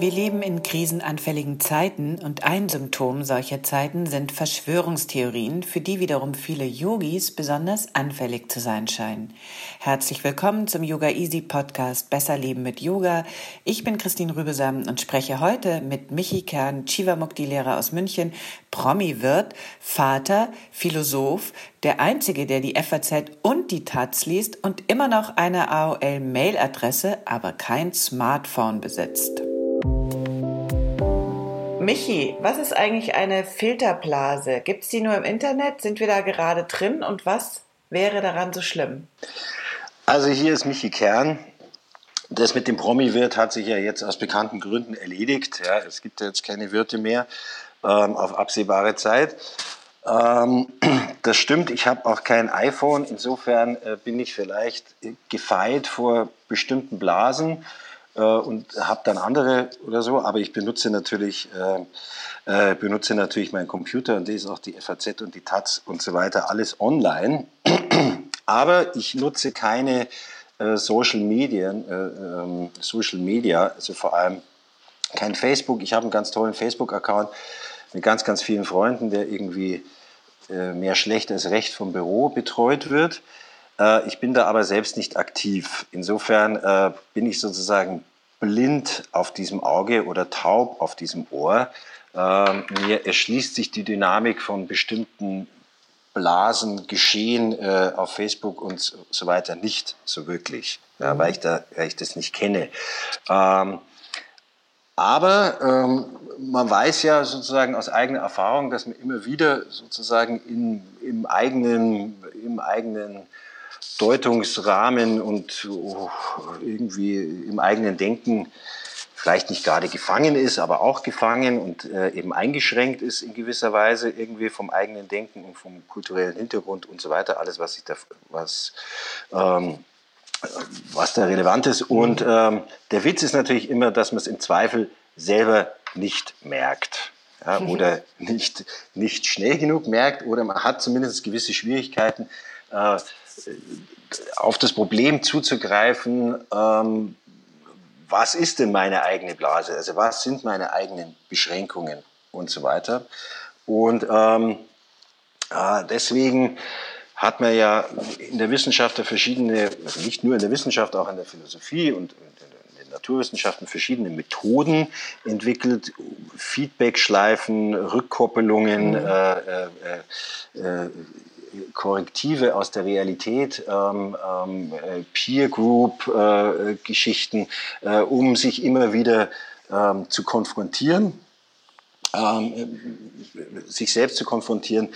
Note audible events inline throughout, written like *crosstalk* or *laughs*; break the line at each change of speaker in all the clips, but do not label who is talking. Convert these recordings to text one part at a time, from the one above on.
Wir leben in krisenanfälligen Zeiten und ein Symptom solcher Zeiten sind Verschwörungstheorien, für die wiederum viele Yogis besonders anfällig zu sein scheinen. Herzlich willkommen zum Yoga Easy Podcast Besser Leben mit Yoga. Ich bin Christine Rübesam und spreche heute mit Michi Kern, Chivamukti-Lehrer aus München, Promi-Wirt, Vater, Philosoph, der Einzige, der die FAZ und die Taz liest und immer noch eine AOL-Mail-Adresse, aber kein Smartphone besitzt. Michi, was ist eigentlich eine Filterblase? Gibt es die nur im Internet? Sind wir da gerade drin? Und was wäre daran so schlimm?
Also hier ist Michi Kern. Das mit dem Promi-Wirt hat sich ja jetzt aus bekannten Gründen erledigt. Ja, es gibt jetzt keine Wirte mehr ähm, auf absehbare Zeit. Ähm, *clears throat* das stimmt, ich habe auch kein iPhone. Insofern äh, bin ich vielleicht gefeit vor bestimmten Blasen äh, und habe dann andere oder so, aber ich benutze natürlich, äh, äh, benutze natürlich meinen Computer und lese auch die FAZ und die Taz und so weiter, alles online. *clears throat* aber ich nutze keine äh, Social Medien, äh, ähm, Social Media, also vor allem kein Facebook. Ich habe einen ganz tollen Facebook-Account mit ganz, ganz vielen Freunden, der irgendwie äh, mehr schlecht als recht vom Büro betreut wird. Äh, ich bin da aber selbst nicht aktiv. Insofern äh, bin ich sozusagen blind auf diesem Auge oder taub auf diesem Ohr. Ähm, mir erschließt sich die Dynamik von bestimmten Blasen, Geschehen äh, auf Facebook und so weiter nicht so wirklich, ja, mhm. weil, ich da, weil ich das nicht kenne. Ähm, aber ähm, man weiß ja sozusagen aus eigener Erfahrung, dass man immer wieder sozusagen in, im eigenen, im eigenen Deutungsrahmen und oh, irgendwie im eigenen Denken vielleicht nicht gerade gefangen ist, aber auch gefangen und äh, eben eingeschränkt ist in gewisser Weise irgendwie vom eigenen Denken und vom kulturellen Hintergrund und so weiter, alles, was, sich da, was, ähm, was da relevant ist. Und ähm, der Witz ist natürlich immer, dass man es im Zweifel selber nicht merkt. Ja, *laughs* oder nicht, nicht schnell genug merkt oder man hat zumindest gewisse Schwierigkeiten, äh, auf das Problem zuzugreifen, ähm, was ist denn meine eigene Blase? Also was sind meine eigenen Beschränkungen und so weiter. Und ähm, äh, deswegen hat man ja in der Wissenschaft verschiedene, also nicht nur in der Wissenschaft, auch in der Philosophie und in den Naturwissenschaften verschiedene Methoden entwickelt, Feedback-Schleifen, Rückkoppelungen, mhm. äh, äh, äh, Korrektive aus der Realität, ähm, ähm, äh, Peer Group äh, Geschichten, äh, um sich immer wieder ähm, zu konfrontieren, ähm, äh, sich selbst zu konfrontieren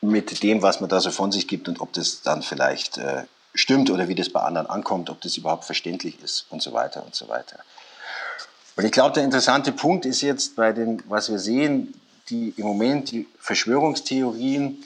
mit dem, was man da so von sich gibt und ob das dann vielleicht äh, stimmt oder wie das bei anderen ankommt, ob das überhaupt verständlich ist und so weiter und so weiter. Und ich glaube, der interessante Punkt ist jetzt bei den, was wir sehen, die im Moment die Verschwörungstheorien,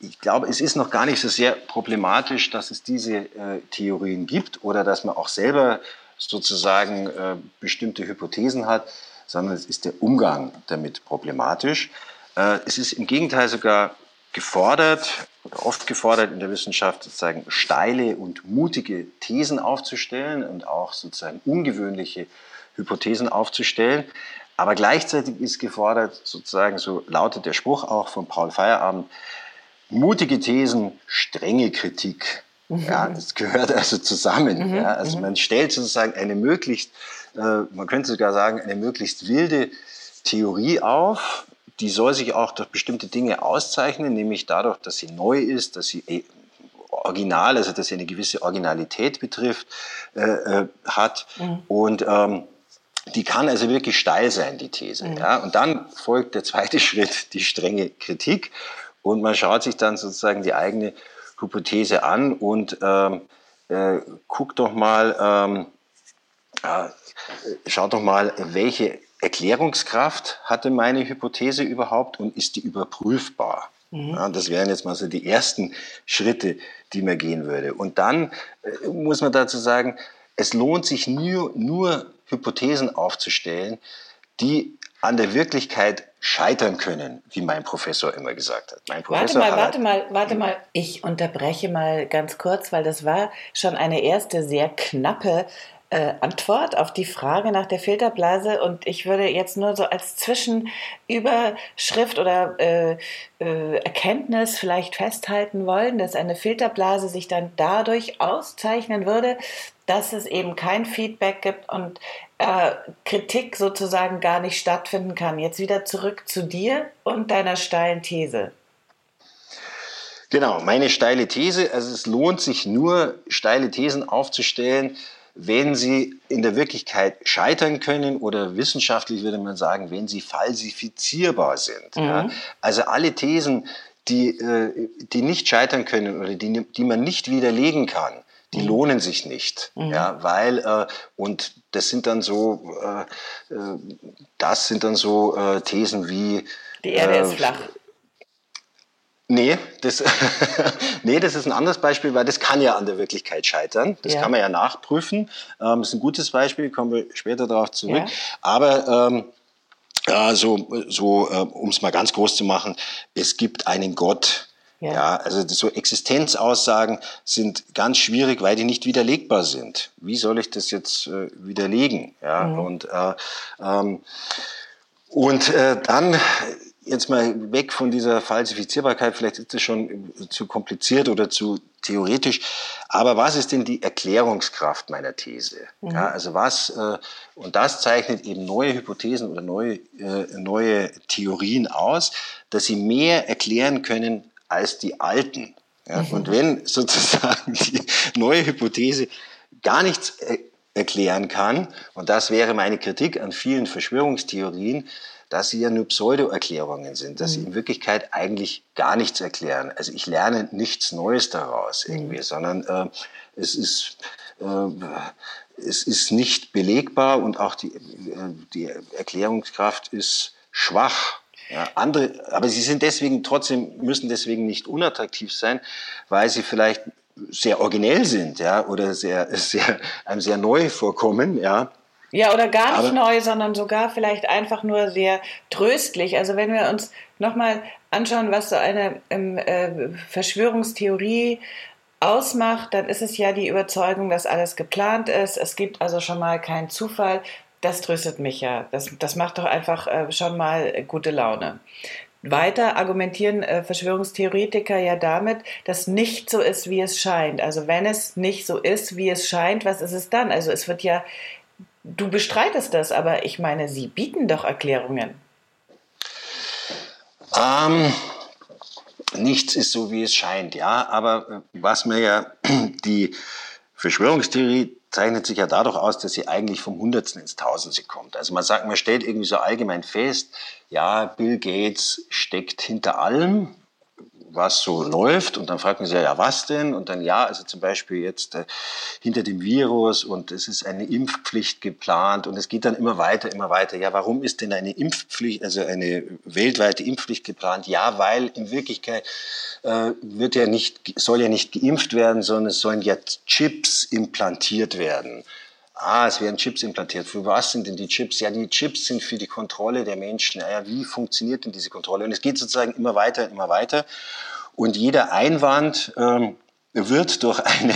ich glaube, es ist noch gar nicht so sehr problematisch, dass es diese äh, Theorien gibt oder dass man auch selber sozusagen äh, bestimmte Hypothesen hat, sondern es ist der Umgang damit problematisch. Äh, es ist im Gegenteil sogar gefordert oder oft gefordert in der Wissenschaft, sozusagen steile und mutige Thesen aufzustellen und auch sozusagen ungewöhnliche Hypothesen aufzustellen. Aber gleichzeitig ist gefordert, sozusagen, so lautet der Spruch auch von Paul Feierabend, mutige Thesen, strenge Kritik. Mhm. Ja, das gehört also zusammen. Mhm. Ja, also mhm. man stellt sozusagen eine möglichst, äh, man könnte sogar sagen, eine möglichst wilde Theorie auf. Die soll sich auch durch bestimmte Dinge auszeichnen, nämlich dadurch, dass sie neu ist, dass sie äh, original, also dass sie eine gewisse Originalität betrifft, äh, äh, hat. Mhm. Und ähm, die kann also wirklich steil sein, die These. Mhm. Ja? Und dann folgt der zweite *laughs* Schritt, die strenge Kritik. Und man schaut sich dann sozusagen die eigene Hypothese an und ähm, äh, guckt doch mal, ähm, äh, schaut doch mal, welche Erklärungskraft hatte meine Hypothese überhaupt und ist die überprüfbar? Mhm. Ja, das wären jetzt mal so die ersten Schritte, die man gehen würde. Und dann äh, muss man dazu sagen, es lohnt sich nur, nur Hypothesen aufzustellen, die an der Wirklichkeit scheitern können, wie mein Professor immer gesagt hat. Mein
Professor warte mal, warte mal, warte mal. Ich unterbreche mal ganz kurz, weil das war schon eine erste sehr knappe äh, Antwort auf die Frage nach der Filterblase und ich würde jetzt nur so als Zwischenüberschrift oder äh, äh, Erkenntnis vielleicht festhalten wollen, dass eine Filterblase sich dann dadurch auszeichnen würde, dass es eben kein Feedback gibt und äh, Kritik sozusagen gar nicht stattfinden kann. Jetzt wieder zurück zu dir und deiner steilen These.
Genau, meine steile These, also es lohnt sich nur, steile Thesen aufzustellen, wenn sie in der Wirklichkeit scheitern können oder wissenschaftlich würde man sagen, wenn sie falsifizierbar sind. Mhm. Ja. Also alle Thesen, die, äh, die nicht scheitern können oder die, die man nicht widerlegen kann, die mhm. lohnen sich nicht, mhm. ja, weil äh, und das sind dann so, äh, äh das sind dann so äh, Thesen wie
die Erde ist äh, flach.
Nee das, *laughs* nee, das ist ein anderes Beispiel, weil das kann ja an der Wirklichkeit scheitern. Das ja. kann man ja nachprüfen. Ähm, das ist ein gutes Beispiel, kommen wir später darauf zurück. Ja. Aber ähm, ja, so, so äh, um es mal ganz groß zu machen, es gibt einen Gott. Ja. ja, also so Existenzaussagen sind ganz schwierig, weil die nicht widerlegbar sind. Wie soll ich das jetzt äh, widerlegen? Ja, mhm. und äh, ähm, und äh, dann jetzt mal weg von dieser Falsifizierbarkeit, vielleicht ist das schon zu kompliziert oder zu theoretisch, aber was ist denn die Erklärungskraft meiner These? Mhm. Ja, also was, äh, und das zeichnet eben neue Hypothesen oder neue, äh, neue Theorien aus, dass sie mehr erklären können als die alten. Ja, mhm. Und wenn *laughs* sozusagen die neue Hypothese gar nichts äh, erklären kann, und das wäre meine Kritik an vielen Verschwörungstheorien, dass sie ja nur Pseudo-Erklärungen sind, dass mhm. sie in Wirklichkeit eigentlich gar nichts erklären. Also ich lerne nichts Neues daraus irgendwie, mhm. sondern äh, es ist äh, es ist nicht belegbar und auch die, äh, die Erklärungskraft ist schwach. Ja, andere, aber sie sind deswegen trotzdem, müssen deswegen nicht unattraktiv sein, weil sie vielleicht sehr originell sind, ja, oder sehr, *laughs* sehr, einem sehr neu vorkommen, ja.
Ja, oder gar nicht Aber neu, sondern sogar vielleicht einfach nur sehr tröstlich. Also wenn wir uns nochmal anschauen, was so eine ähm, äh, Verschwörungstheorie ausmacht, dann ist es ja die Überzeugung, dass alles geplant ist. Es gibt also schon mal keinen Zufall. Das tröstet mich ja. Das, das macht doch einfach äh, schon mal gute Laune. Weiter argumentieren äh, Verschwörungstheoretiker ja damit, dass nicht so ist, wie es scheint. Also wenn es nicht so ist, wie es scheint, was ist es dann? Also es wird ja Du bestreitest das, aber ich meine, Sie bieten doch Erklärungen.
Ähm, nichts ist so, wie es scheint, ja. Aber äh, was mir ja *clears throat* die Verschwörungstheorie zeichnet sich ja dadurch aus, dass sie eigentlich vom Hundertsten ins Tausendste kommt. Also man sagt, man stellt irgendwie so allgemein fest, ja, Bill Gates steckt hinter allem, was so läuft. Und dann fragt man sich, ja, was denn? Und dann, ja, also zum Beispiel jetzt äh, hinter dem Virus und es ist eine Impfpflicht geplant und es geht dann immer weiter, immer weiter. Ja, warum ist denn eine Impfpflicht, also eine weltweite Impfpflicht geplant? Ja, weil in Wirklichkeit äh, wird ja nicht, soll ja nicht geimpft werden, sondern es sollen ja Chips implantiert werden. Ah, es werden Chips implantiert. Für was sind denn die Chips? Ja, die Chips sind für die Kontrolle der Menschen. Naja, wie funktioniert denn diese Kontrolle? Und es geht sozusagen immer weiter, immer weiter. Und jeder Einwand ähm, wird durch eine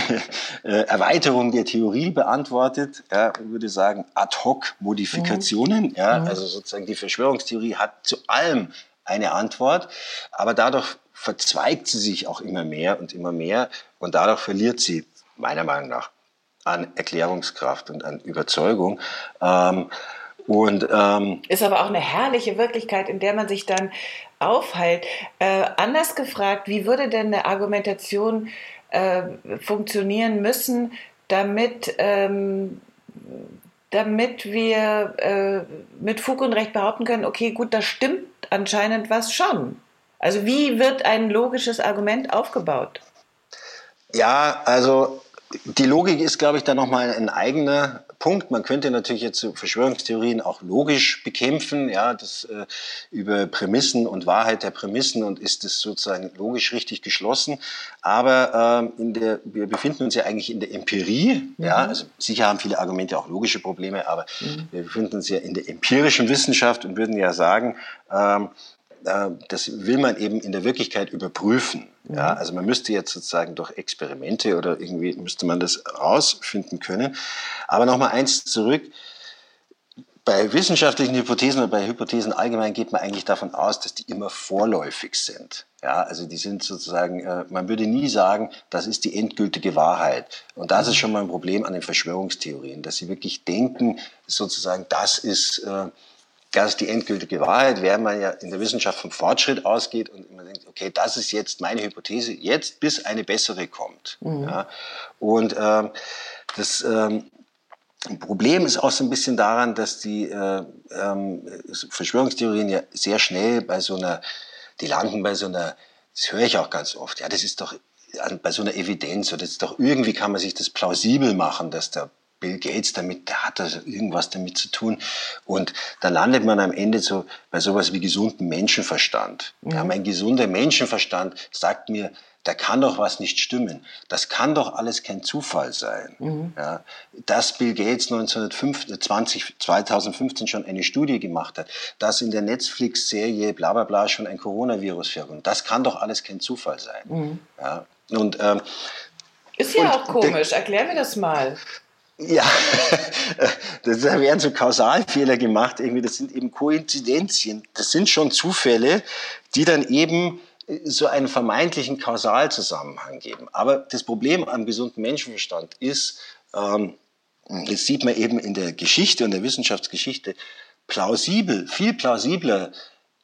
äh, Erweiterung der Theorie beantwortet. Ja, ich würde sagen, Ad-hoc-Modifikationen. Mhm. Ja, mhm. also sozusagen die Verschwörungstheorie hat zu allem eine Antwort, aber dadurch verzweigt sie sich auch immer mehr und immer mehr und dadurch verliert sie meiner Meinung nach an Erklärungskraft und an Überzeugung. Ähm, und, ähm,
ist aber auch eine herrliche Wirklichkeit, in der man sich dann aufhält. Äh, anders gefragt, wie würde denn eine Argumentation äh, funktionieren müssen, damit ähm, damit wir äh, mit Fug und Recht behaupten können, okay, gut, da stimmt anscheinend was schon. Also wie wird ein logisches Argument aufgebaut?
Ja, also die Logik ist, glaube ich, da nochmal ein eigener Punkt. Man könnte natürlich jetzt Verschwörungstheorien auch logisch bekämpfen, ja, das äh, über Prämissen und Wahrheit der Prämissen und ist das sozusagen logisch richtig geschlossen. Aber ähm, in der, wir befinden uns ja eigentlich in der Empirie, mhm. ja, also sicher haben viele Argumente auch logische Probleme, aber mhm. wir befinden uns ja in der empirischen Wissenschaft und würden ja sagen, ähm, äh, das will man eben in der Wirklichkeit überprüfen. Ja, also man müsste jetzt sozusagen durch Experimente oder irgendwie müsste man das rausfinden können. Aber nochmal eins zurück. Bei wissenschaftlichen Hypothesen oder bei Hypothesen allgemein geht man eigentlich davon aus, dass die immer vorläufig sind. Ja, also die sind sozusagen, äh, man würde nie sagen, das ist die endgültige Wahrheit. Und das ist schon mal ein Problem an den Verschwörungstheorien, dass sie wirklich denken, sozusagen, das ist äh, das ist die endgültige Wahrheit, während man ja in der Wissenschaft vom Fortschritt ausgeht und man denkt, okay, das ist jetzt meine Hypothese, jetzt bis eine bessere kommt. Mhm. Ja. Und ähm, das ähm, Problem ist auch so ein bisschen daran, dass die äh, ähm, Verschwörungstheorien ja sehr schnell bei so einer, die landen bei so einer, das höre ich auch ganz oft, ja, das ist doch bei so einer Evidenz oder das ist doch irgendwie kann man sich das plausibel machen, dass da Bill Gates damit, der hat also irgendwas damit zu tun. Und da landet man am Ende so bei sowas wie gesunden Menschenverstand. Mhm. Ja, mein gesunder Menschenverstand sagt mir, da kann doch was nicht stimmen. Das kann doch alles kein Zufall sein. Mhm. Ja, dass Bill Gates 1920, 2015 schon eine Studie gemacht hat, dass in der Netflix-Serie bla bla bla schon ein Coronavirus vorkommt, das kann doch alles kein Zufall sein. Mhm. Ja, und, ähm,
ist ja auch komisch. Erklär mir das mal.
Ja, *laughs* da werden so Kausalfehler gemacht, irgendwie, das sind eben Koinzidenzien, das sind schon Zufälle, die dann eben äh, so einen vermeintlichen Kausalzusammenhang geben. Aber das Problem am gesunden Menschenverstand ist, ähm, das sieht man eben in der Geschichte und der Wissenschaftsgeschichte, plausibel, viel plausibler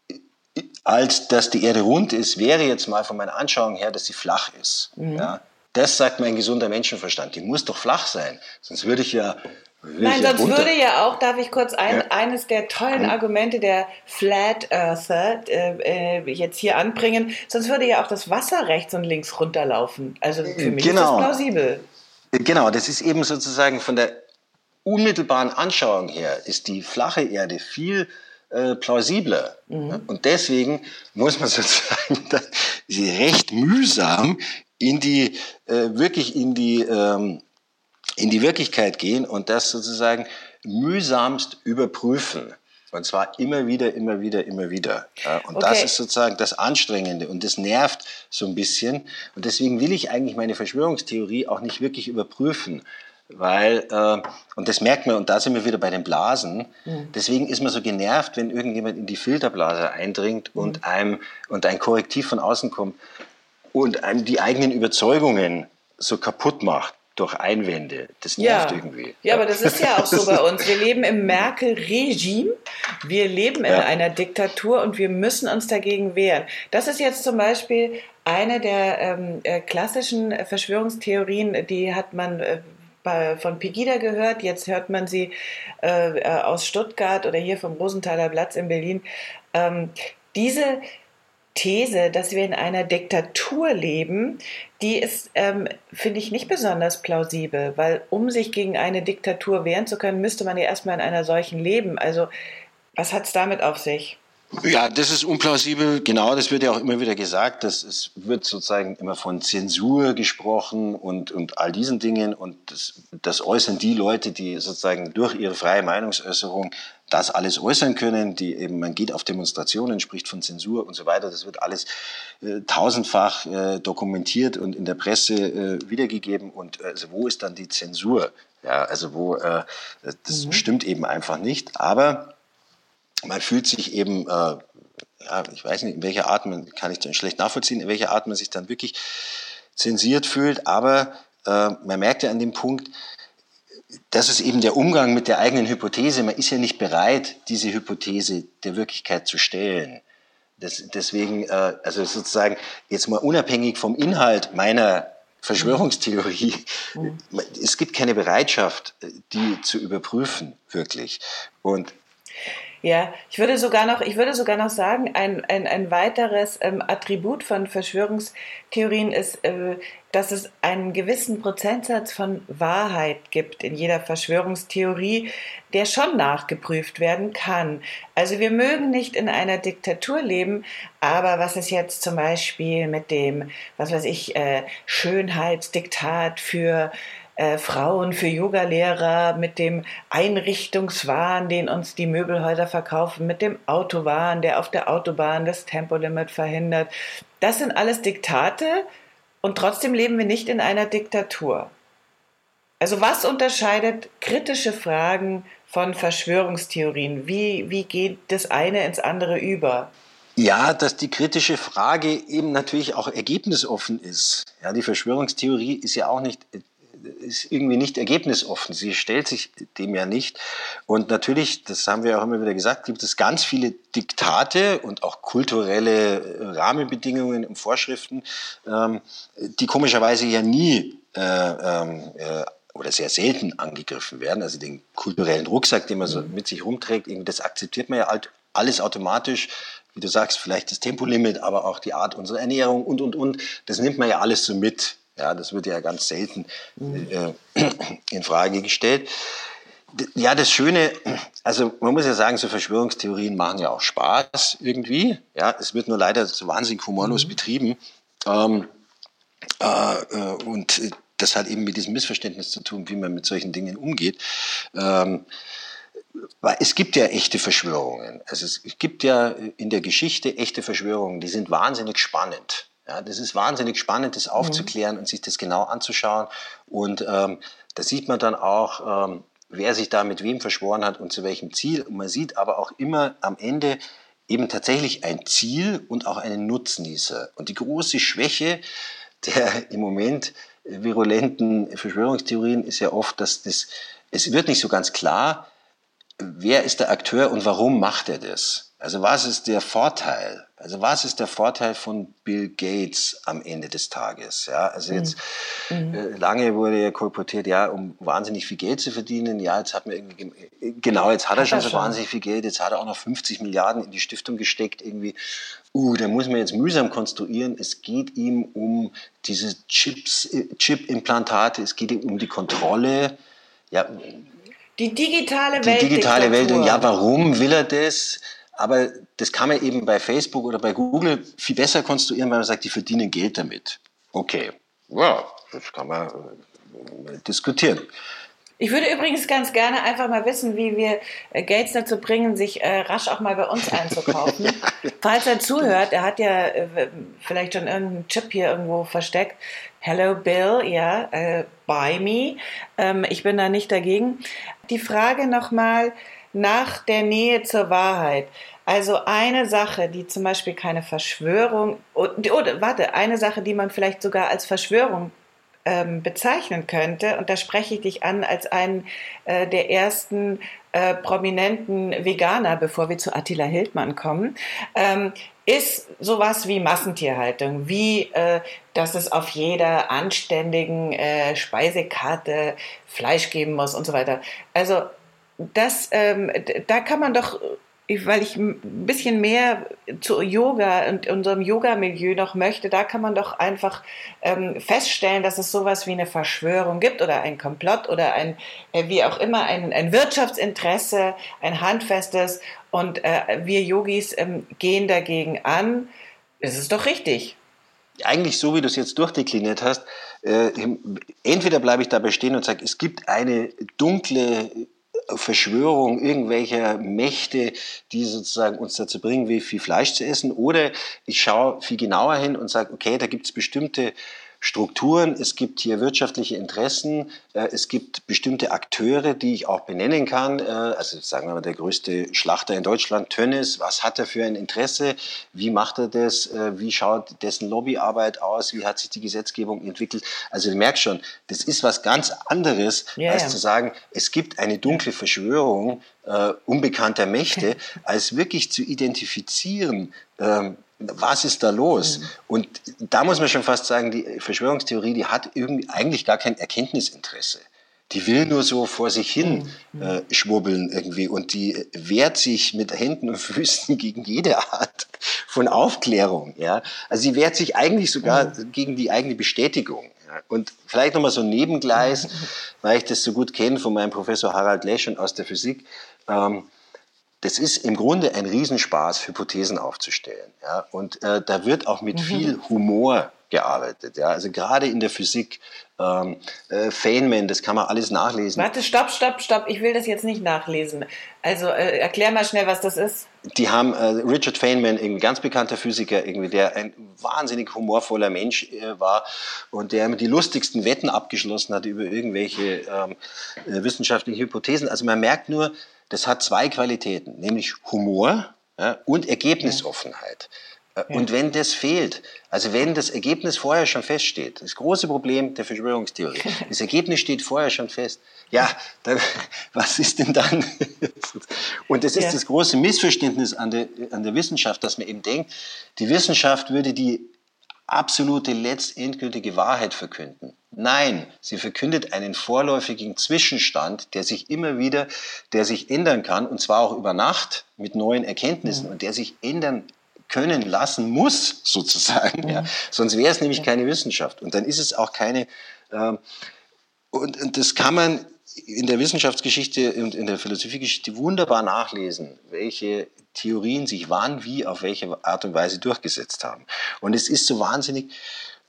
äh, als dass die Erde rund ist, wäre jetzt mal von meiner Anschauung her, dass sie flach ist. Mhm. Ja? Das sagt mein gesunder Menschenverstand. Die muss doch flach sein. Sonst würde ich ja
Nein, sonst runter. würde ja auch, darf ich kurz ein, ja. eines der tollen Argumente der Flat Earther äh, äh, jetzt hier anbringen, sonst würde ja auch das Wasser rechts und links runterlaufen. Also für mich genau. ist das plausibel.
Genau, das ist eben sozusagen von der unmittelbaren Anschauung her, ist die flache Erde viel äh, plausibler. Mhm. Und deswegen muss man *laughs* sozusagen recht mühsam in die, äh, wirklich in die, ähm, in die Wirklichkeit gehen und das sozusagen mühsamst überprüfen. Und zwar immer wieder, immer wieder, immer wieder. Ja, und okay. das ist sozusagen das Anstrengende und das nervt so ein bisschen. Und deswegen will ich eigentlich meine Verschwörungstheorie auch nicht wirklich überprüfen. Weil, äh, und das merkt man, und da sind wir wieder bei den Blasen, mhm. deswegen ist man so genervt, wenn irgendjemand in die Filterblase eindringt mhm. und einem und ein Korrektiv von außen kommt und einem die eigenen Überzeugungen so kaputt macht durch Einwände. Das nervt
ja.
irgendwie.
Ja, aber das ist ja auch so *laughs* bei uns. Wir leben im Merkel-Regime. Wir leben in ja. einer Diktatur und wir müssen uns dagegen wehren. Das ist jetzt zum Beispiel eine der ähm, äh, klassischen Verschwörungstheorien, die hat man äh, bei, von Pegida gehört. Jetzt hört man sie äh, äh aus Stuttgart oder hier vom Rosenthaler Platz in Berlin. Ähm, diese These, dass wir in einer Diktatur leben, die ist, ähm, finde ich, nicht besonders plausibel, weil um sich gegen eine Diktatur wehren zu können, müsste man ja erstmal in einer solchen leben. Also was hat es damit auf sich?
Ja, das ist unplausibel. Genau, das wird ja auch immer wieder gesagt. Dass es wird sozusagen immer von Zensur gesprochen und, und all diesen Dingen. Und das, das äußern die Leute, die sozusagen durch ihre freie Meinungsäußerung das alles äußern können. Die eben, man geht auf Demonstrationen, spricht von Zensur und so weiter. Das wird alles äh, tausendfach äh, dokumentiert und in der Presse äh, wiedergegeben. Und äh, also wo ist dann die Zensur? Ja, also wo, äh, das mhm. stimmt eben einfach nicht. Aber man fühlt sich eben, äh, ja, ich weiß nicht, in welcher Art, man kann ich dann schlecht nachvollziehen, in welcher Art man sich dann wirklich zensiert fühlt, aber man merkt ja an dem Punkt, das ist eben der Umgang mit der eigenen Hypothese. Man ist ja nicht bereit, diese Hypothese der Wirklichkeit zu stellen. Das, deswegen, äh, also sozusagen jetzt mal unabhängig vom Inhalt meiner Verschwörungstheorie. Mhm. Es gibt keine Bereitschaft, die zu überprüfen, wirklich. Und
ja, ich würde sogar noch, ich würde sogar noch sagen, ein, ein, ein weiteres ähm, Attribut von Verschwörungstheorien ist, äh, dass es einen gewissen Prozentsatz von Wahrheit gibt in jeder Verschwörungstheorie, der schon nachgeprüft werden kann. Also wir mögen nicht in einer Diktatur leben, aber was ist jetzt zum Beispiel mit dem, was weiß ich, äh, Schönheitsdiktat für äh, Frauen für Yogalehrer, mit dem Einrichtungswahn, den uns die Möbelhäuser verkaufen, mit dem Autowahn, der auf der Autobahn das Tempolimit verhindert. Das sind alles Diktate und trotzdem leben wir nicht in einer Diktatur. Also was unterscheidet kritische Fragen von Verschwörungstheorien? Wie, wie geht das eine ins andere über?
Ja, dass die kritische Frage eben natürlich auch ergebnisoffen ist. Ja, die Verschwörungstheorie ist ja auch nicht ist irgendwie nicht ergebnisoffen. Sie stellt sich dem ja nicht. Und natürlich, das haben wir auch immer wieder gesagt, gibt es ganz viele Diktate und auch kulturelle Rahmenbedingungen und Vorschriften, ähm, die komischerweise ja nie äh, ähm, äh, oder sehr selten angegriffen werden. Also den kulturellen Rucksack, den man so mit sich rumträgt, das akzeptiert man ja halt alles automatisch wie du sagst, vielleicht das Tempolimit, aber auch die Art unserer Ernährung und, und, und. Das nimmt man ja alles so mit. Ja, das wird ja ganz selten äh, *clears throat* in Frage gestellt. Ja, das Schöne, also man muss ja sagen, so Verschwörungstheorien machen ja auch Spaß irgendwie. Ja, es wird nur leider so wahnsinnig humorlos mhm. betrieben. Ähm, äh, äh, und das hat eben mit diesem Missverständnis zu tun, wie man mit solchen Dingen umgeht. Ähm, es gibt ja echte Verschwörungen. Also es gibt ja in der Geschichte echte Verschwörungen, die sind wahnsinnig spannend. Ja, das ist wahnsinnig spannend, das aufzuklären mhm. und sich das genau anzuschauen. Und ähm, da sieht man dann auch, ähm, wer sich da mit wem verschworen hat und zu welchem Ziel. Und man sieht aber auch immer am Ende eben tatsächlich ein Ziel und auch einen Nutznießer. Und die große Schwäche der im Moment virulenten Verschwörungstheorien ist ja oft, dass das, es wird nicht so ganz klar, wer ist der Akteur und warum macht er das? Also was ist der Vorteil? Also was ist der Vorteil von Bill Gates am Ende des Tages? Ja, also jetzt mhm. äh, lange wurde ja kolportiert, ja, um wahnsinnig viel Geld zu verdienen. Ja, jetzt hat man irgendwie genau, jetzt hat, hat er schon so schon. wahnsinnig viel Geld. Jetzt hat er auch noch 50 Milliarden in die Stiftung gesteckt. Irgendwie, uh, da muss man jetzt mühsam konstruieren. Es geht ihm um diese Chips, äh, Chip-Implantate. Es geht ihm um die Kontrolle. Ja,
die digitale Welt.
Die digitale Welt. Und ja, warum will er das? Aber das kann man eben bei Facebook oder bei Google viel besser konstruieren, weil man sagt, die verdienen Geld damit. Okay, ja, das kann man äh, diskutieren.
Ich würde übrigens ganz gerne einfach mal wissen, wie wir äh, Gates dazu bringen, sich äh, rasch auch mal bei uns einzukaufen. *laughs* Falls er zuhört, er hat ja äh, vielleicht schon irgendeinen Chip hier irgendwo versteckt. Hello Bill, ja, äh, buy me. Ähm, ich bin da nicht dagegen. Die Frage nochmal nach der Nähe zur Wahrheit. Also eine Sache, die zum Beispiel keine Verschwörung, oder warte, eine Sache, die man vielleicht sogar als Verschwörung ähm, bezeichnen könnte, und da spreche ich dich an als einen äh, der ersten äh, prominenten Veganer, bevor wir zu Attila Hildmann kommen, ähm, ist sowas wie Massentierhaltung, wie äh, dass es auf jeder anständigen äh, Speisekarte Fleisch geben muss und so weiter. Also das, ähm, da kann man doch weil ich ein bisschen mehr zu Yoga und unserem Yoga-Milieu noch möchte, da kann man doch einfach ähm, feststellen, dass es sowas wie eine Verschwörung gibt oder ein Komplott oder ein, äh, wie auch immer, ein, ein Wirtschaftsinteresse, ein handfestes und äh, wir Yogis ähm, gehen dagegen an. Das ist doch richtig.
Eigentlich so, wie du es jetzt durchdekliniert hast, äh, entweder bleibe ich dabei stehen und sage, es gibt eine dunkle Verschwörung irgendwelcher Mächte, die sozusagen uns dazu bringen, wie viel Fleisch zu essen. Oder ich schaue viel genauer hin und sage, okay, da gibt es bestimmte Strukturen, es gibt hier wirtschaftliche Interessen, äh, es gibt bestimmte Akteure, die ich auch benennen kann. Äh, also sagen wir mal, der größte Schlachter in Deutschland, Tönnes, was hat er für ein Interesse? Wie macht er das? Äh, wie schaut dessen Lobbyarbeit aus? Wie hat sich die Gesetzgebung entwickelt? Also du merkst schon, das ist was ganz anderes, ja, als zu sagen, es gibt eine dunkle Verschwörung äh, unbekannter Mächte, *laughs* als wirklich zu identifizieren, ähm, Was ist da los? Mhm. Und da muss man schon fast sagen, die Verschwörungstheorie, die hat irgendwie eigentlich gar kein Erkenntnisinteresse. Die will nur so vor sich hin mhm. äh, schwurbeln irgendwie und die wehrt sich mit Händen und Füßen *laughs* gegen jede Art von Aufklärung. Ja? Also sie wehrt sich eigentlich sogar mhm. gegen die eigene Bestätigung. Ja? Und vielleicht nochmal so ein Nebengleis, weil ich das so gut kenne von meinem Professor Harald Lesch und aus der Physik. Ähm, das ist im Grunde ein Riesenspaß, Hypothesen aufzustellen. Ja? Und äh, da wird auch mit mhm. viel Humor gearbeitet. Ja? Also gerade in der Physik, ähm, äh, Feynman, das kann man alles nachlesen.
Warte, stopp, stopp, stopp, ich will das jetzt nicht nachlesen. Also äh, erklär mal schnell, was das ist.
Die haben äh, Richard Feynman, ein ganz bekannter Physiker, irgendwie, der ein wahnsinnig humorvoller Mensch äh, war und der die lustigsten Wetten abgeschlossen hat über irgendwelche ähm, äh, wissenschaftlichen Hypothesen. Also man merkt nur, das hat zwei Qualitäten, nämlich Humor ja, und Ergebnisoffenheit. Ja. Und wenn das fehlt, also wenn das Ergebnis vorher schon feststeht, das große Problem der Verschwörungstheorie, *laughs* das Ergebnis steht vorher schon fest, ja, dann, *laughs* was ist denn dann? *laughs* Und das ist ja. das große Missverständnis an der, an der Wissenschaft, dass man eben denkt, die Wissenschaft würde die absolute letztendgültige Wahrheit verkünden. Nein, sie verkündet einen vorläufigen Zwischenstand, der sich immer wieder, der sich ändern kann, und zwar auch über Nacht mit neuen Erkenntnissen mhm. und der sich ändern können lassen muss, *laughs* sozusagen. Mhm. Ja. Sonst wäre es nämlich keine Wissenschaft. Und dann ist es auch keine. Ähm, und, und das kann man in der Wissenschaftsgeschichte und in der Philosophiegeschichte wunderbar nachlesen, welche Theorien sich wann, wie, auf welche Art und Weise durchgesetzt haben. Und es ist so wahnsinnig,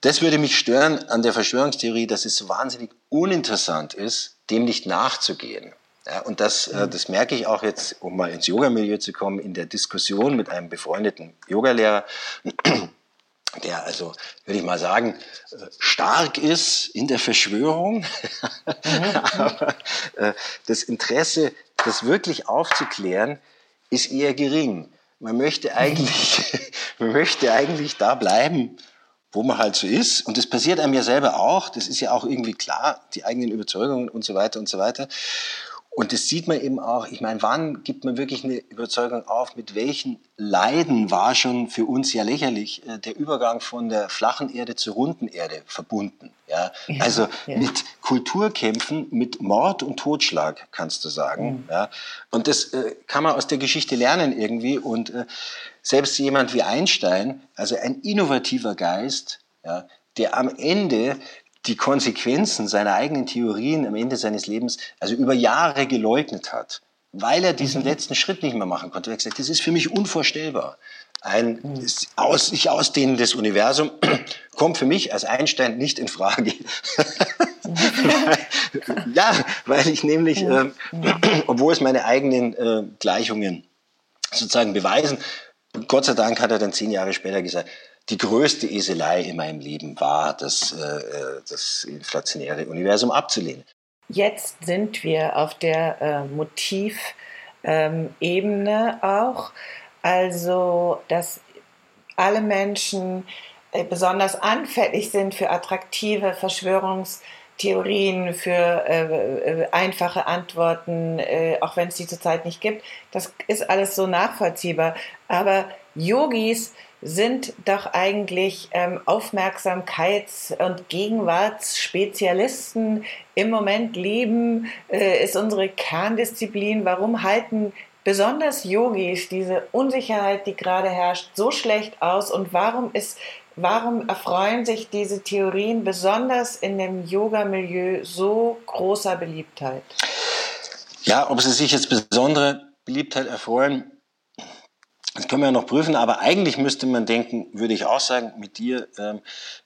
das würde mich stören an der Verschwörungstheorie, dass es so wahnsinnig uninteressant ist, dem nicht nachzugehen. Ja, und das, äh, das merke ich auch jetzt, um mal ins Yoga-Milieu zu kommen, in der Diskussion mit einem befreundeten Yogalehrer, der also, würde ich mal sagen, äh, stark ist in der Verschwörung. *laughs* Aber äh, das Interesse, das wirklich aufzuklären, ist eher gering. Man möchte eigentlich, *laughs* man möchte eigentlich da bleiben, wo man halt so ist. Und das passiert einem ja selber auch. Das ist ja auch irgendwie klar, die eigenen Überzeugungen und so weiter und so weiter. Und das sieht man eben auch, ich meine, wann gibt man wirklich eine Überzeugung auf, mit welchen Leiden war schon für uns ja lächerlich äh, der Übergang von der flachen Erde zur runden Erde verbunden. Ja? ja also ja. mit Kulturkämpfen, mit Mord und Totschlag, kannst du sagen. Mhm. Ja? Und das äh, kann man aus der Geschichte lernen irgendwie. Und äh, selbst jemand wie Einstein, also ein innovativer Geist, ja, der am Ende die Konsequenzen seiner eigenen Theorien am Ende seines Lebens also über Jahre geleugnet hat, weil er diesen mhm. letzten Schritt nicht mehr machen konnte. Er hat gesagt, das ist für mich unvorstellbar. Ein mhm. aus, sich ausdehnendes Universum *clears throat* kommt für mich als Einstein nicht in Frage. *laughs* ja, weil ich nämlich, äh, *clears throat* obwohl es meine eigenen äh, Gleichungen sozusagen beweisen, Gott sei Dank hat er dann zehn Jahre später gesagt, die größte Eselei in meinem Leben war, das, äh, äh, das inflationäre Universum abzulehnen.
Jetzt sind wir auf der äh, Motivebene ähm, auch. Also, dass alle Menschen äh, besonders anfällig sind für attraktive Verschwörungstheorien, für äh, äh, einfache Antworten, äh, auch wenn es die zurzeit nicht gibt. Das ist alles so nachvollziehbar. Aber Yogis sind doch eigentlich ähm, Aufmerksamkeits- und Gegenwartsspezialisten. Im Moment Leben äh, ist unsere Kerndisziplin. Warum halten besonders Yogis diese Unsicherheit, die gerade herrscht, so schlecht aus? Und warum ist Warum erfreuen sich diese Theorien besonders in dem Yoga-Milieu so großer Beliebtheit?
Ja, ob sie sich jetzt besondere Beliebtheit erfreuen, das können wir ja noch prüfen, aber eigentlich müsste man denken, würde ich auch sagen, mit dir, ähm,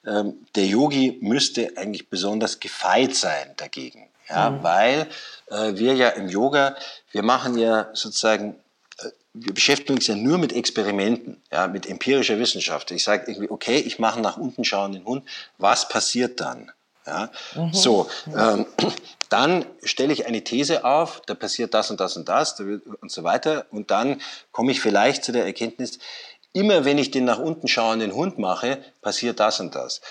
ähm, der Yogi müsste eigentlich besonders gefeit sein dagegen. Ja, mhm. weil äh, wir ja im Yoga, wir machen ja sozusagen, äh, wir beschäftigen uns ja nur mit Experimenten, ja, mit empirischer Wissenschaft. Ich sage irgendwie, okay, ich mache nach unten schauenden Hund, was passiert dann? Ja? Mhm. So, ähm, *clears throat* dann stelle ich eine These auf, da passiert das und das und das und so weiter. Und dann komme ich vielleicht zu der Erkenntnis, immer wenn ich den nach unten schauenden Hund mache, passiert das und das.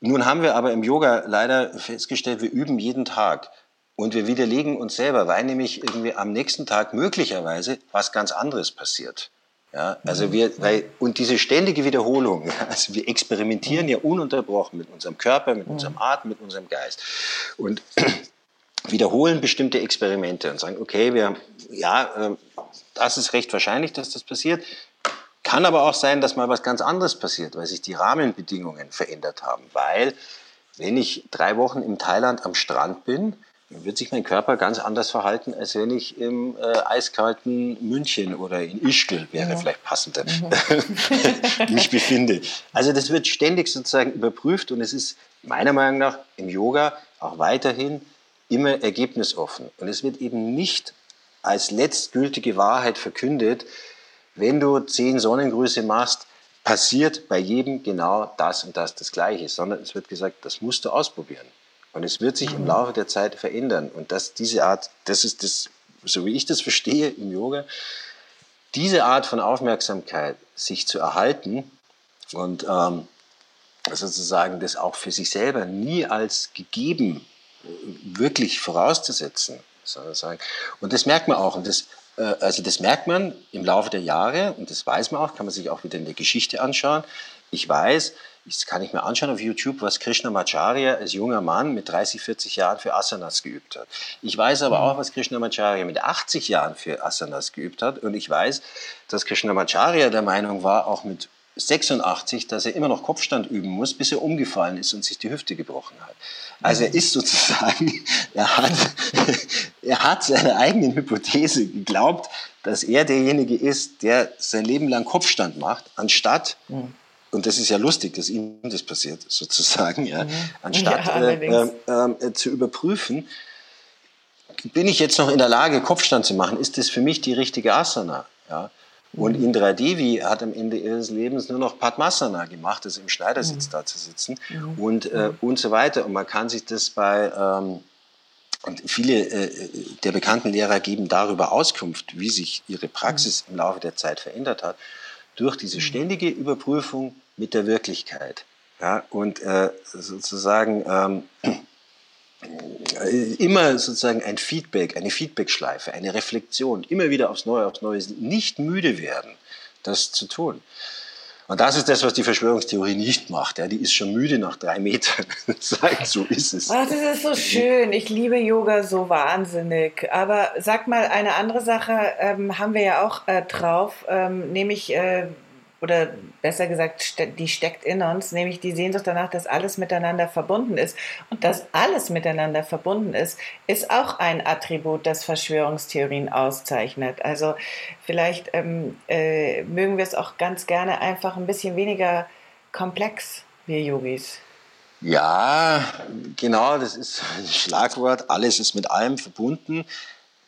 Nun haben wir aber im Yoga leider festgestellt, wir üben jeden Tag. Und wir widerlegen uns selber, weil nämlich irgendwie am nächsten Tag möglicherweise was ganz anderes passiert. Ja, also wir, weil, und diese ständige Wiederholung, also wir experimentieren ja ununterbrochen mit unserem Körper, mit unserem Atem, mit unserem Geist. Und *clears throat* wiederholen bestimmte Experimente und sagen, okay, wir, ja, äh, das ist recht wahrscheinlich, dass das passiert. Kann aber auch sein, dass mal was ganz anderes passiert, weil sich die Rahmenbedingungen verändert haben. Weil, wenn ich drei Wochen in Thailand am Strand bin, wird sich mein Körper ganz anders verhalten, als wenn ich im äh, eiskalten München oder in Ischgl, wäre ja. vielleicht passender, mhm. *laughs* mich befinde. Also das wird ständig sozusagen überprüft und es ist meiner Meinung nach im Yoga auch weiterhin immer ergebnisoffen. Und es wird eben nicht als letztgültige Wahrheit verkündet, wenn du zehn Sonnengrüße machst, passiert bei jedem genau das und das das Gleiche, sondern es wird gesagt, das musst du ausprobieren. Und es wird sich im mhm. Laufe der Zeit verändern. Und dass diese Art, das ist das, so wie ich das verstehe im Yoga, diese Art von Aufmerksamkeit sich zu erhalten und ähm, sozusagen das auch für sich selber nie als gegeben wirklich vorauszusetzen. Sozusagen. Und das merkt man auch. Und das, äh, also das merkt man im Laufe der Jahre und das weiß man auch, kann man sich auch wieder in der Geschichte anschauen. Ich weiß, das kann ich mir anschauen auf YouTube, was Krishnamacharya als junger Mann mit 30, 40 Jahren für Asanas geübt hat. Ich weiß aber auch, was Krishnamacharya mit 80 Jahren für Asanas geübt hat. Und ich weiß, dass Krishnamacharya der Meinung war, auch mit 86, dass er immer noch Kopfstand üben muss, bis er umgefallen ist und sich die Hüfte gebrochen hat. Also er ist sozusagen, *laughs* er hat, *laughs* er hat seiner eigenen Hypothese geglaubt, dass er derjenige ist, der sein Leben lang Kopfstand macht, anstatt mhm und das ist ja lustig, dass Ihnen das passiert, *laughs* sozusagen, ja, mhm. anstatt ja, äh, äh, äh, zu überprüfen, bin ich jetzt noch in der Lage, Kopfstand zu machen? Ist das für mich die richtige Asana? Ja? Und mhm. Indra Devi hat am Ende ihres Lebens nur noch Padmasana gemacht, also im Schneidersitz mhm. da zu sitzen mhm. und, äh, mhm. und so weiter. Und man kann sich das bei, ähm, und viele äh, der bekannten Lehrer geben darüber Auskunft, wie sich ihre Praxis mhm. im Laufe der Zeit verändert hat, durch diese ständige Überprüfung mit der Wirklichkeit. Ja, und äh, sozusagen ähm, immer sozusagen ein Feedback, eine Feedbackschleife, eine Reflexion, immer wieder aufs Neue, aufs Neue, nicht müde werden, das zu tun. Und das ist das, was die Verschwörungstheorie nicht macht. Ja, die ist schon müde nach drei Metern. *laughs* So ist es.
Ach, das ist so schön. Ich liebe Yoga so wahnsinnig. Aber sag mal, eine andere Sache ähm, haben wir ja auch äh, drauf, ähm, nämlich äh, oder besser gesagt, die steckt in uns, nämlich die Sehnsucht danach, dass alles miteinander verbunden ist. Und dass alles miteinander verbunden ist, ist auch ein Attribut, das Verschwörungstheorien auszeichnet. Also vielleicht ähm, äh, mögen wir es auch ganz gerne einfach ein bisschen weniger komplex, wir Yogis.
Ja, genau, das ist ein Schlagwort. Alles ist mit allem verbunden.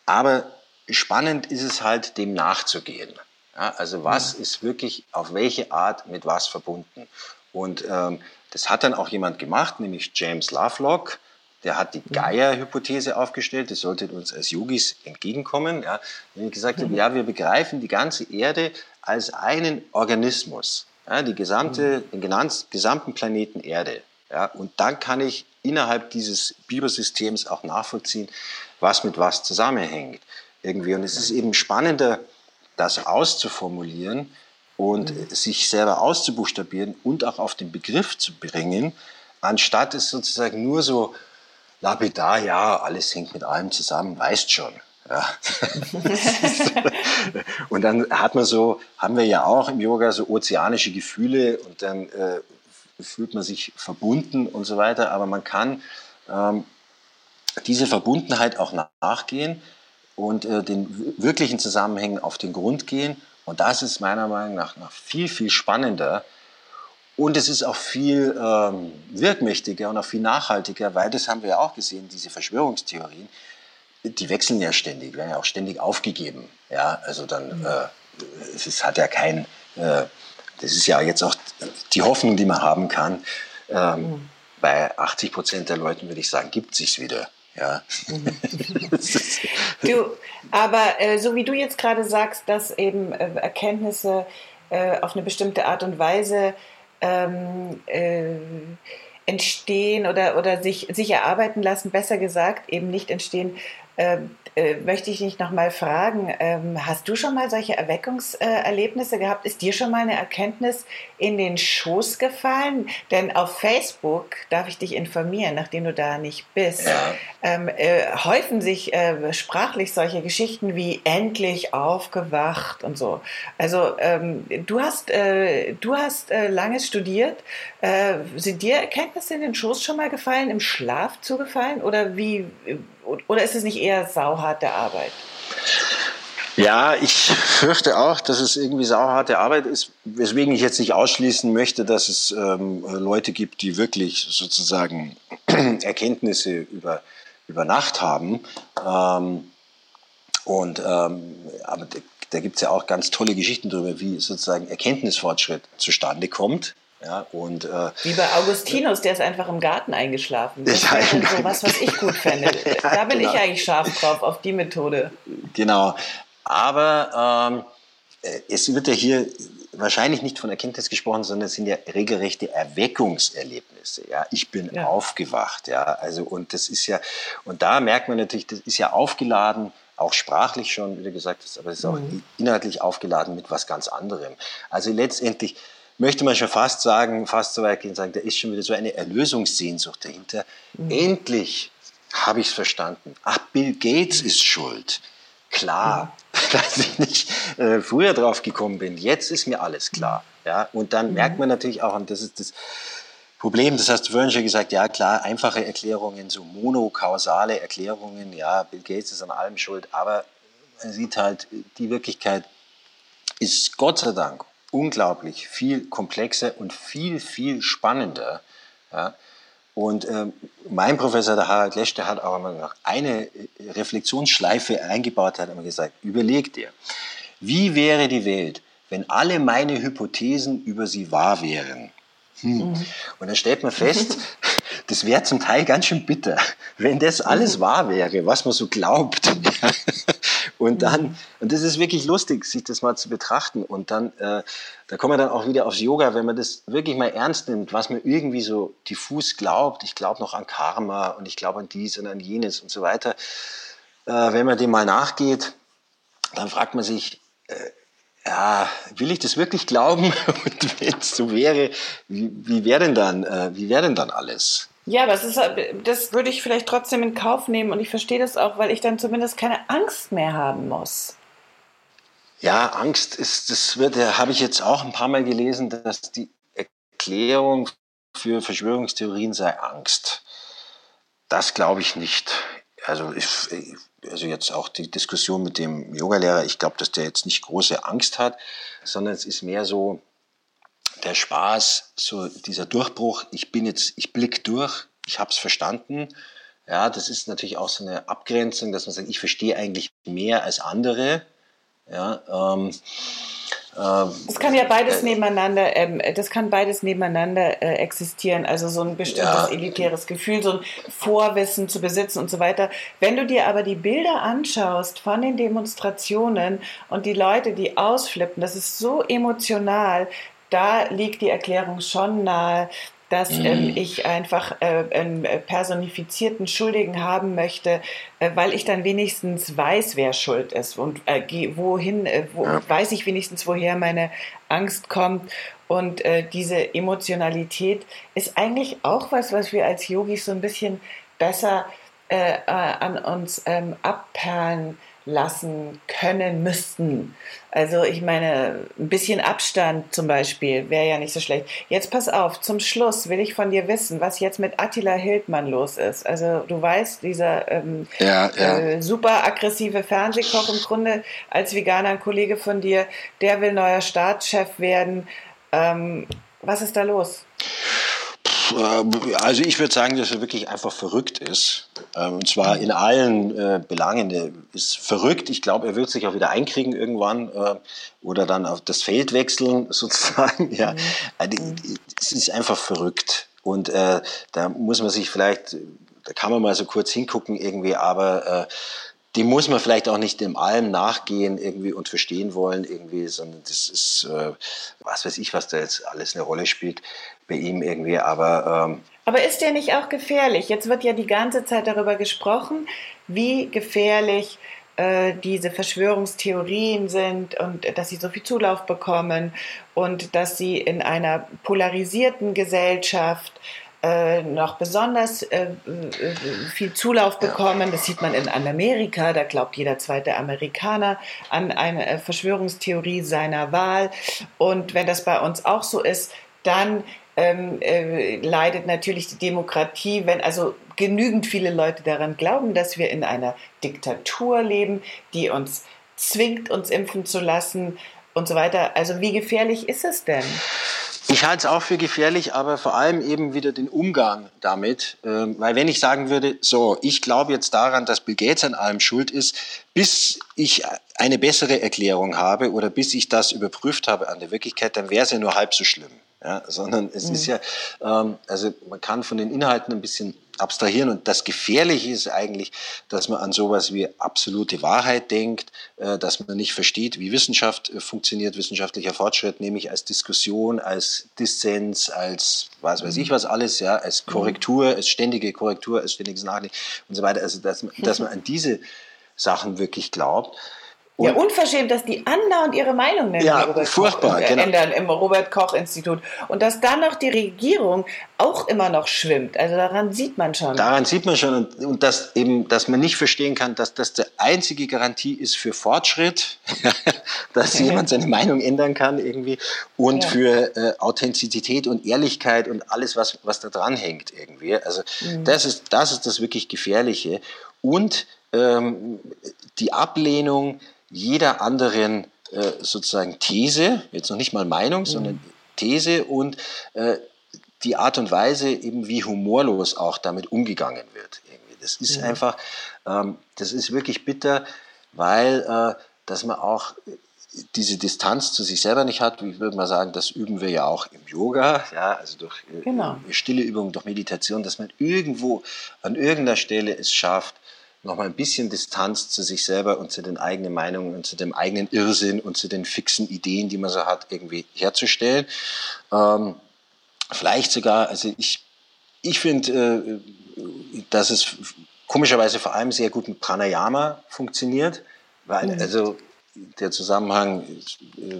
Aber spannend ist es halt, dem nachzugehen. Ja, also was ja. ist wirklich auf welche Art mit was verbunden? Und ähm, das hat dann auch jemand gemacht, nämlich James Lovelock. Der hat die Gaia-Hypothese aufgestellt. Das sollte uns als Yogis entgegenkommen. Ja, wenn ich gesagt habe, ja, wir begreifen die ganze Erde als einen Organismus, ja, die gesamte, den genannt, gesamten Planeten Erde. Ja, und dann kann ich innerhalb dieses Bibersystems auch nachvollziehen, was mit was zusammenhängt. Irgendwie. Und es ist eben spannender, das auszuformulieren und mhm. sich selber auszubuchstabieren und auch auf den Begriff zu bringen, anstatt es sozusagen nur so lapidar, ja, alles hängt mit allem zusammen, weißt schon. Ja. *laughs* und dann hat man so, haben wir ja auch im Yoga so ozeanische Gefühle und dann äh, fühlt man sich verbunden und so weiter, aber man kann ähm, diese Verbundenheit auch nachgehen, und äh, den wirklichen Zusammenhängen auf den Grund gehen. Und das ist meiner Meinung nach, nach viel, viel spannender. Und es ist auch viel ähm, wirkmächtiger und auch viel nachhaltiger, weil das haben wir ja auch gesehen, diese Verschwörungstheorien, die wechseln ja ständig, werden ja auch ständig aufgegeben. Ja, also dann, mhm. äh, es hat ja kein, äh, das ist ja jetzt auch die Hoffnung, die man haben kann. Ähm, mhm. Bei 80 Prozent der Leuten würde ich sagen, gibt es sich wieder. Ja. *laughs* *laughs*
du, aber äh, so wie du jetzt gerade sagst, dass eben äh, Erkenntnisse äh, auf eine bestimmte Art und Weise ähm, äh, entstehen oder, oder sich, sich erarbeiten lassen, besser gesagt, eben nicht entstehen äh, möchte ich dich noch mal fragen, ähm, hast du schon mal solche Erweckungserlebnisse gehabt? Ist dir schon mal eine Erkenntnis in den Schoß gefallen? Denn auf Facebook, darf ich dich informieren, nachdem du da nicht bist, ja. ähm, äh, häufen sich äh, sprachlich solche Geschichten wie endlich aufgewacht und so. Also ähm, du hast, äh, du hast äh, lange studiert. Äh, sind dir Erkenntnisse in den Schoß schon mal gefallen, im Schlaf zugefallen? Oder wie oder ist es nicht eher sauharte Arbeit?
Ja, ich fürchte auch, dass es irgendwie sauharte Arbeit ist, weswegen ich jetzt nicht ausschließen möchte, dass es ähm, Leute gibt, die wirklich sozusagen *clears throat* Erkenntnisse über, über Nacht haben. Ähm, und ähm, aber da gibt es ja auch ganz tolle Geschichten darüber, wie sozusagen Erkenntnisfortschritt zustande kommt. Ja, und, äh,
Wie bei Augustinus, der ist einfach im Garten eingeschlafen. Das ist so was, was ich gut fände. *laughs* ja, da bin genau. ich eigentlich scharf drauf, auf die Methode.
Genau. Aber ähm, äh, es wird ja hier wahrscheinlich nicht von Erkenntnis gesprochen, sondern es sind ja regelrechte Erweckungserlebnisse. Ja, ich bin ja. aufgewacht. Ja, also und das ist ja und da merkt man natürlich, das ist ja aufgeladen, auch sprachlich schon, wie du gesagt hast, aber es ist auch mhm. inhaltlich aufgeladen mit was ganz anderem. Also letztendlich möchte man schon fast sagen, fast so weit gehen, sagen, da ist schon wieder so eine Erlösungssehnsucht dahinter. Mhm. Endlich habe ich es verstanden. Ach, Bill Gates ist schuld. Klar, mhm. *laughs* dass ich nicht äh, früher drauf gekommen bin. Jetzt ist mir alles klar. Ja, und dann mhm. merkt man natürlich auch, und das ist das Problem, das hast du vorhin schon gesagt, ja klar, einfache Erklärungen, so monokausale Erklärungen, ja, Bill Gates ist an allem schuld, aber man sieht halt, die Wirklichkeit ist Gott sei Dank unglaublich viel komplexer und viel, viel spannender. Ja. Und ähm, mein Professor, der Harald Lesch, der hat auch immer noch eine Reflexionsschleife eingebaut, hat immer gesagt, überleg dir, wie wäre die Welt, wenn alle meine Hypothesen über sie wahr wären? Hm. Mhm. Und dann stellt man fest, *laughs* das wäre zum Teil ganz schön bitter, wenn das alles mhm. wahr wäre, was man so glaubt. *laughs* und dann, mhm. und das ist wirklich lustig, sich das mal zu betrachten. Und dann, äh, da kommen wir dann auch wieder aufs Yoga, wenn man das wirklich mal ernst nimmt, was man irgendwie so diffus glaubt. Ich glaube noch an Karma und ich glaube an dies und an jenes und so weiter. Äh, wenn man dem mal nachgeht, dann fragt man sich, äh, ja, will ich das wirklich glauben? *laughs* Und wenn es so wäre, wie, wie wäre denn dann, äh, wie wäre denn dann alles?
Ja, aber ist, das würde ich vielleicht trotzdem in Kauf nehmen und ich verstehe das auch, weil ich dann zumindest keine Angst mehr haben muss.
Ja, Angst ist, das wird, habe ich jetzt auch ein paar Mal gelesen, dass die Erklärung für Verschwörungstheorien sei Angst. Das glaube ich nicht. Also, ich, also jetzt auch die Diskussion mit dem Yogalehrer, ich glaube, dass der jetzt nicht große Angst hat, sondern es ist mehr so, der Spaß, so dieser Durchbruch, ich bin jetzt, ich blick durch, ich habe es verstanden. Ja, das ist natürlich auch so eine Abgrenzung, dass man sagt, ich verstehe eigentlich mehr als andere. Ja, ähm,
ähm, das kann ja beides äh, nebeneinander, ähm, das kann beides nebeneinander äh, existieren. Also so ein bestimmtes ja. elitäres Gefühl, so ein Vorwissen zu besitzen und so weiter. Wenn du dir aber die Bilder anschaust von den Demonstrationen und die Leute, die ausflippen, das ist so emotional da liegt die Erklärung schon nahe, dass mhm. ähm, ich einfach äh, einen personifizierten Schuldigen haben möchte, äh, weil ich dann wenigstens weiß, wer schuld ist und äh, wohin, äh, wo, ja. weiß ich wenigstens, woher meine Angst kommt. Und äh, diese Emotionalität ist eigentlich auch was, was wir als Yogis so ein bisschen besser äh, an uns ähm, abperlen lassen können müssten. Also ich meine, ein bisschen Abstand zum Beispiel wäre ja nicht so schlecht. Jetzt pass auf, zum Schluss will ich von dir wissen, was jetzt mit Attila Hildmann los ist. Also du weißt, dieser ähm, ja, ja. Äh, super aggressive Fernsehkoch im Grunde als Veganer, ein Kollege von dir, der will neuer Staatschef werden. Ähm, was ist da los?
Äh, also ich würde sagen, dass er wirklich einfach verrückt ist. Ähm, und zwar in allen äh, Belangen. Er ist verrückt. Ich glaube, er wird sich auch wieder einkriegen irgendwann äh, oder dann auf das Feld wechseln *laughs* sozusagen. Ja, mhm. also, es ist einfach verrückt. Und da muss man sich vielleicht, da kann man mal so kurz hingucken irgendwie, aber die muss man vielleicht auch nicht dem allem nachgehen irgendwie und verstehen wollen irgendwie, sondern das ist, äh, was weiß ich, was da jetzt alles eine Rolle spielt bei ihm irgendwie, aber... Ähm,
aber ist der nicht auch gefährlich? Jetzt wird ja die ganze Zeit darüber gesprochen, wie gefährlich äh, diese Verschwörungstheorien sind und dass sie so viel Zulauf bekommen und dass sie in einer polarisierten Gesellschaft äh, noch besonders äh, äh, viel Zulauf bekommen. Das sieht man in Amerika, da glaubt jeder zweite Amerikaner an eine Verschwörungstheorie seiner Wahl. Und wenn das bei uns auch so ist, dann ähm, äh, leidet natürlich die Demokratie, wenn also genügend viele Leute daran glauben, dass wir in einer Diktatur leben, die uns zwingt, uns impfen zu lassen und so weiter. Also wie gefährlich ist es denn?
Ich halte es auch für gefährlich, aber vor allem eben wieder den Umgang damit. Ähm, weil wenn ich sagen würde, so, ich glaube jetzt daran, dass Bill Gates an allem schuld ist, bis ich eine bessere Erklärung habe oder bis ich das überprüft habe an der Wirklichkeit, dann wäre es ja nur halb so schlimm. Ja, sondern es mhm. ist ja, ähm, also man kann von den Inhalten ein bisschen abstrahieren und das Gefährliche ist eigentlich, dass man an sowas wie absolute Wahrheit denkt, äh, dass man nicht versteht, wie Wissenschaft äh, funktioniert, wissenschaftlicher Fortschritt, nämlich als Diskussion, als Dissens, als was weiß ich mhm. was alles, ja, als mhm. Korrektur, als ständige Korrektur, als ständiges Nachdenken und so weiter. Also dass, dass man an diese Sachen wirklich glaubt.
Und ja, unverschämt, dass die andauernd ihre Meinung nennen,
ja, Robert furchtbar, Koch,
genau. ändern im Robert-Koch-Institut. Und dass dann noch die Regierung auch immer noch schwimmt. Also daran sieht man schon.
Daran sieht man schon. Und, und dass eben, dass man nicht verstehen kann, dass das die einzige Garantie ist für Fortschritt, *laughs* dass *laughs* jemand seine Meinung ändern kann irgendwie und ja. für äh, Authentizität und Ehrlichkeit und alles, was, was da dran hängt irgendwie. Also mhm. das, ist, das ist das wirklich Gefährliche. Und ähm, die Ablehnung jeder anderen äh, sozusagen These, jetzt noch nicht mal Meinung, mhm. sondern These und äh, die Art und Weise eben, wie humorlos auch damit umgegangen wird. Irgendwie. Das ist mhm. einfach, ähm, das ist wirklich bitter, weil äh, dass man auch diese Distanz zu sich selber nicht hat, wie würde man sagen, das üben wir ja auch im Yoga, ja, also durch äh, genau. stille Übungen, durch Meditation, dass man irgendwo an irgendeiner Stelle es schafft, nochmal ein bisschen Distanz zu sich selber und zu den eigenen Meinungen und zu dem eigenen Irrsinn und zu den fixen Ideen, die man so hat, irgendwie herzustellen. Ähm, vielleicht sogar, also ich, ich finde, äh, dass es komischerweise vor allem sehr gut mit Pranayama funktioniert, weil mhm. also der Zusammenhang, äh,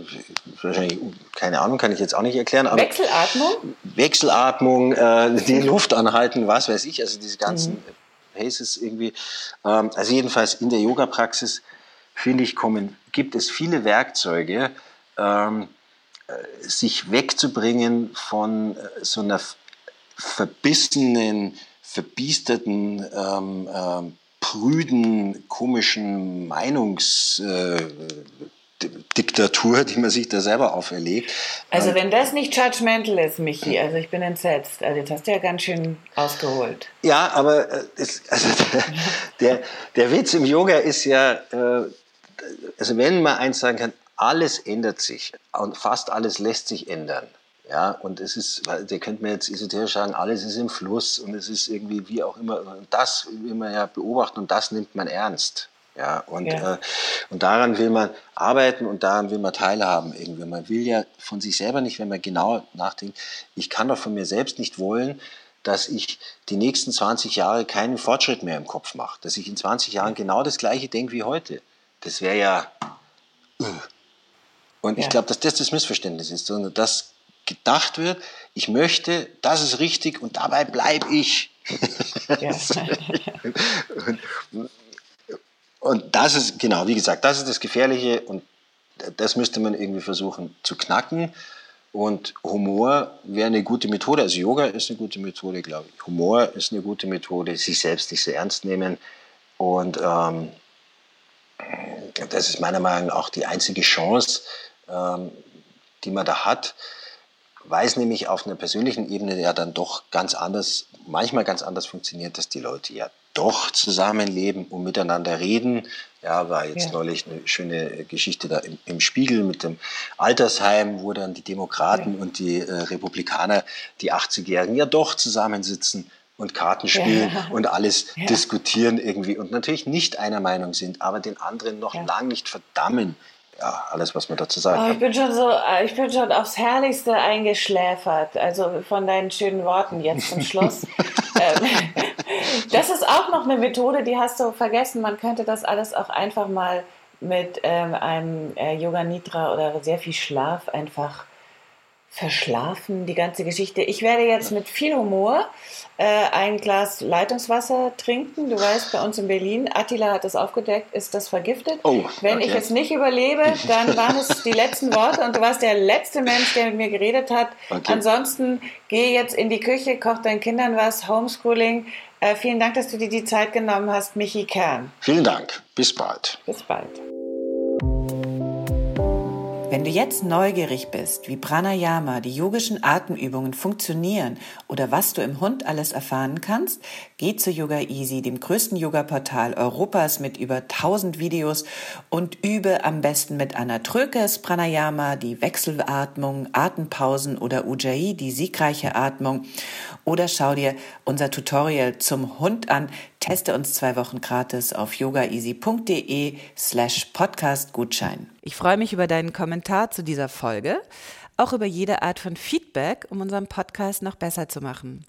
wahrscheinlich, keine Ahnung, kann ich jetzt auch nicht erklären.
Aber Wechselatmung?
Wechselatmung, äh, die *laughs* Luft anhalten, was weiß ich, also diese ganzen mhm. Paces irgendwie. Ähm, also jedenfalls in der Yoga-Praxis, finde ich, kommen, gibt es viele Werkzeuge, ähm, äh, sich wegzubringen von äh, so einer verbissenen, verbiesterten, ähm, ähm, prüden, komischen Meinungs... Äh, Diktatur, die man sich da selber auferlegt.
Also wenn das nicht judgmental ist, Michi, also ich bin entsetzt. Also jetzt hast du ja ganz schön ausgeholt.
Ja, aber äh, es, also *laughs* der, der Witz im Yoga ist ja, äh, also wenn man eins sagen kann, alles ändert sich und fast alles lässt sich ändern. Ja, und es ist, der könnte mir jetzt esoterisch sagen, alles ist im Fluss und es ist irgendwie wie auch immer, das will man ja beobachten und das nimmt man ernst. Ja, und, ja. Äh, und daran will man arbeiten und daran will man teilhaben irgendwie. Man will ja von sich selber nicht, wenn man genau nachdenkt, ich kann doch von mir selbst nicht wollen, dass ich die nächsten 20 Jahre keinen Fortschritt mehr im Kopf mache. Dass ich in 20 Jahren genau das Gleiche denke wie heute. Das wäre ja. Äh. Und ja. ich glaube, dass das das Missverständnis ist, sondern dass gedacht wird, ich möchte, das ist richtig und dabei bleibe ich. Ja. *laughs* *laughs* und, und das ist, genau, wie gesagt, das ist das Gefährliche und das müsste man irgendwie versuchen zu knacken. Und Humor wäre eine gute Methode. Also Yoga ist eine gute Methode, glaube ich. Humor ist eine gute Methode, sich selbst nicht so ernst nehmen. Und ähm, das ist meiner Meinung nach auch die einzige Chance, ähm, die man da hat, weil es nämlich auf einer persönlichen Ebene ja dann doch ganz anders, manchmal ganz anders funktioniert, dass die Leute ja doch zusammenleben und miteinander reden. Ja, war jetzt ja. neulich eine schöne Geschichte da im, im, Spiegel mit dem Altersheim, wo dann die Demokraten ja. und die äh, Republikaner, die 80-Jährigen, ja doch zusammensitzen und Karten spielen ja. und alles diskutieren irgendwie und natürlich nicht einer Meinung sind, aber den anderen noch ja. lang nicht verdammen. Ja, alles, was man dazu sagt.
Oh, ich bin schon so, äh, ich bin schon aufs Herrlichste eingeschläfert, also von deinen schönen Worten jetzt zum Schluss. *laughs* Ähm, das ist auch noch eine Methode, die hast du vergessen. Man könnte das alles auch einfach mal mit ähm, einem äh, Yoga Nidra oder sehr viel Schlaf einfach verschlafen, die ganze Geschichte. Ich werde jetzt mit viel Humor äh, ein Glas Leitungswasser trinken. Du weißt, bei uns in Berlin, Attila hat das aufgedeckt, ist das vergiftet. Oh, Wenn okay. ich es nicht überlebe, *laughs* dann waren es die letzten Worte und du warst der letzte Mensch, der mit mir geredet hat. Okay. Ansonsten geh jetzt in die Küche, koch deinen Kindern was, Homeschooling. Äh, vielen Dank, dass du dir die Zeit genommen hast, Michi Kern.
Vielen Dank. Bis bald.
Bis bald. Wenn du jetzt neugierig bist, wie Pranayama, die yogischen Atemübungen funktionieren oder was du im Hund alles erfahren kannst, geh zu Yoga Easy, dem größten Yoga-Portal Europas mit über 1000 Videos und übe am besten mit Anna Trökes Pranayama, die Wechselatmung, Atempausen oder Ujjayi, die siegreiche Atmung oder schau dir unser Tutorial zum Hund an. Teste uns zwei Wochen gratis auf yogaeasy.de slash podcastgutschein. Ich freue mich über deinen Kommentar zu dieser Folge, auch über jede Art von Feedback, um unseren Podcast noch besser zu machen.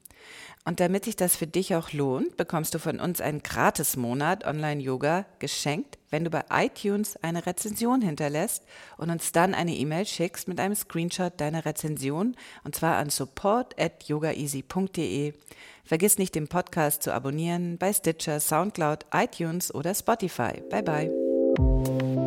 Und damit sich das für dich auch lohnt, bekommst du von uns einen Gratis-Monat Online-Yoga geschenkt, wenn du bei iTunes eine Rezension hinterlässt und uns dann eine E-Mail schickst mit einem Screenshot deiner Rezension und zwar an support at yogaeasy.de. Vergiss nicht, den Podcast zu abonnieren bei Stitcher, Soundcloud, iTunes oder Spotify. Bye bye.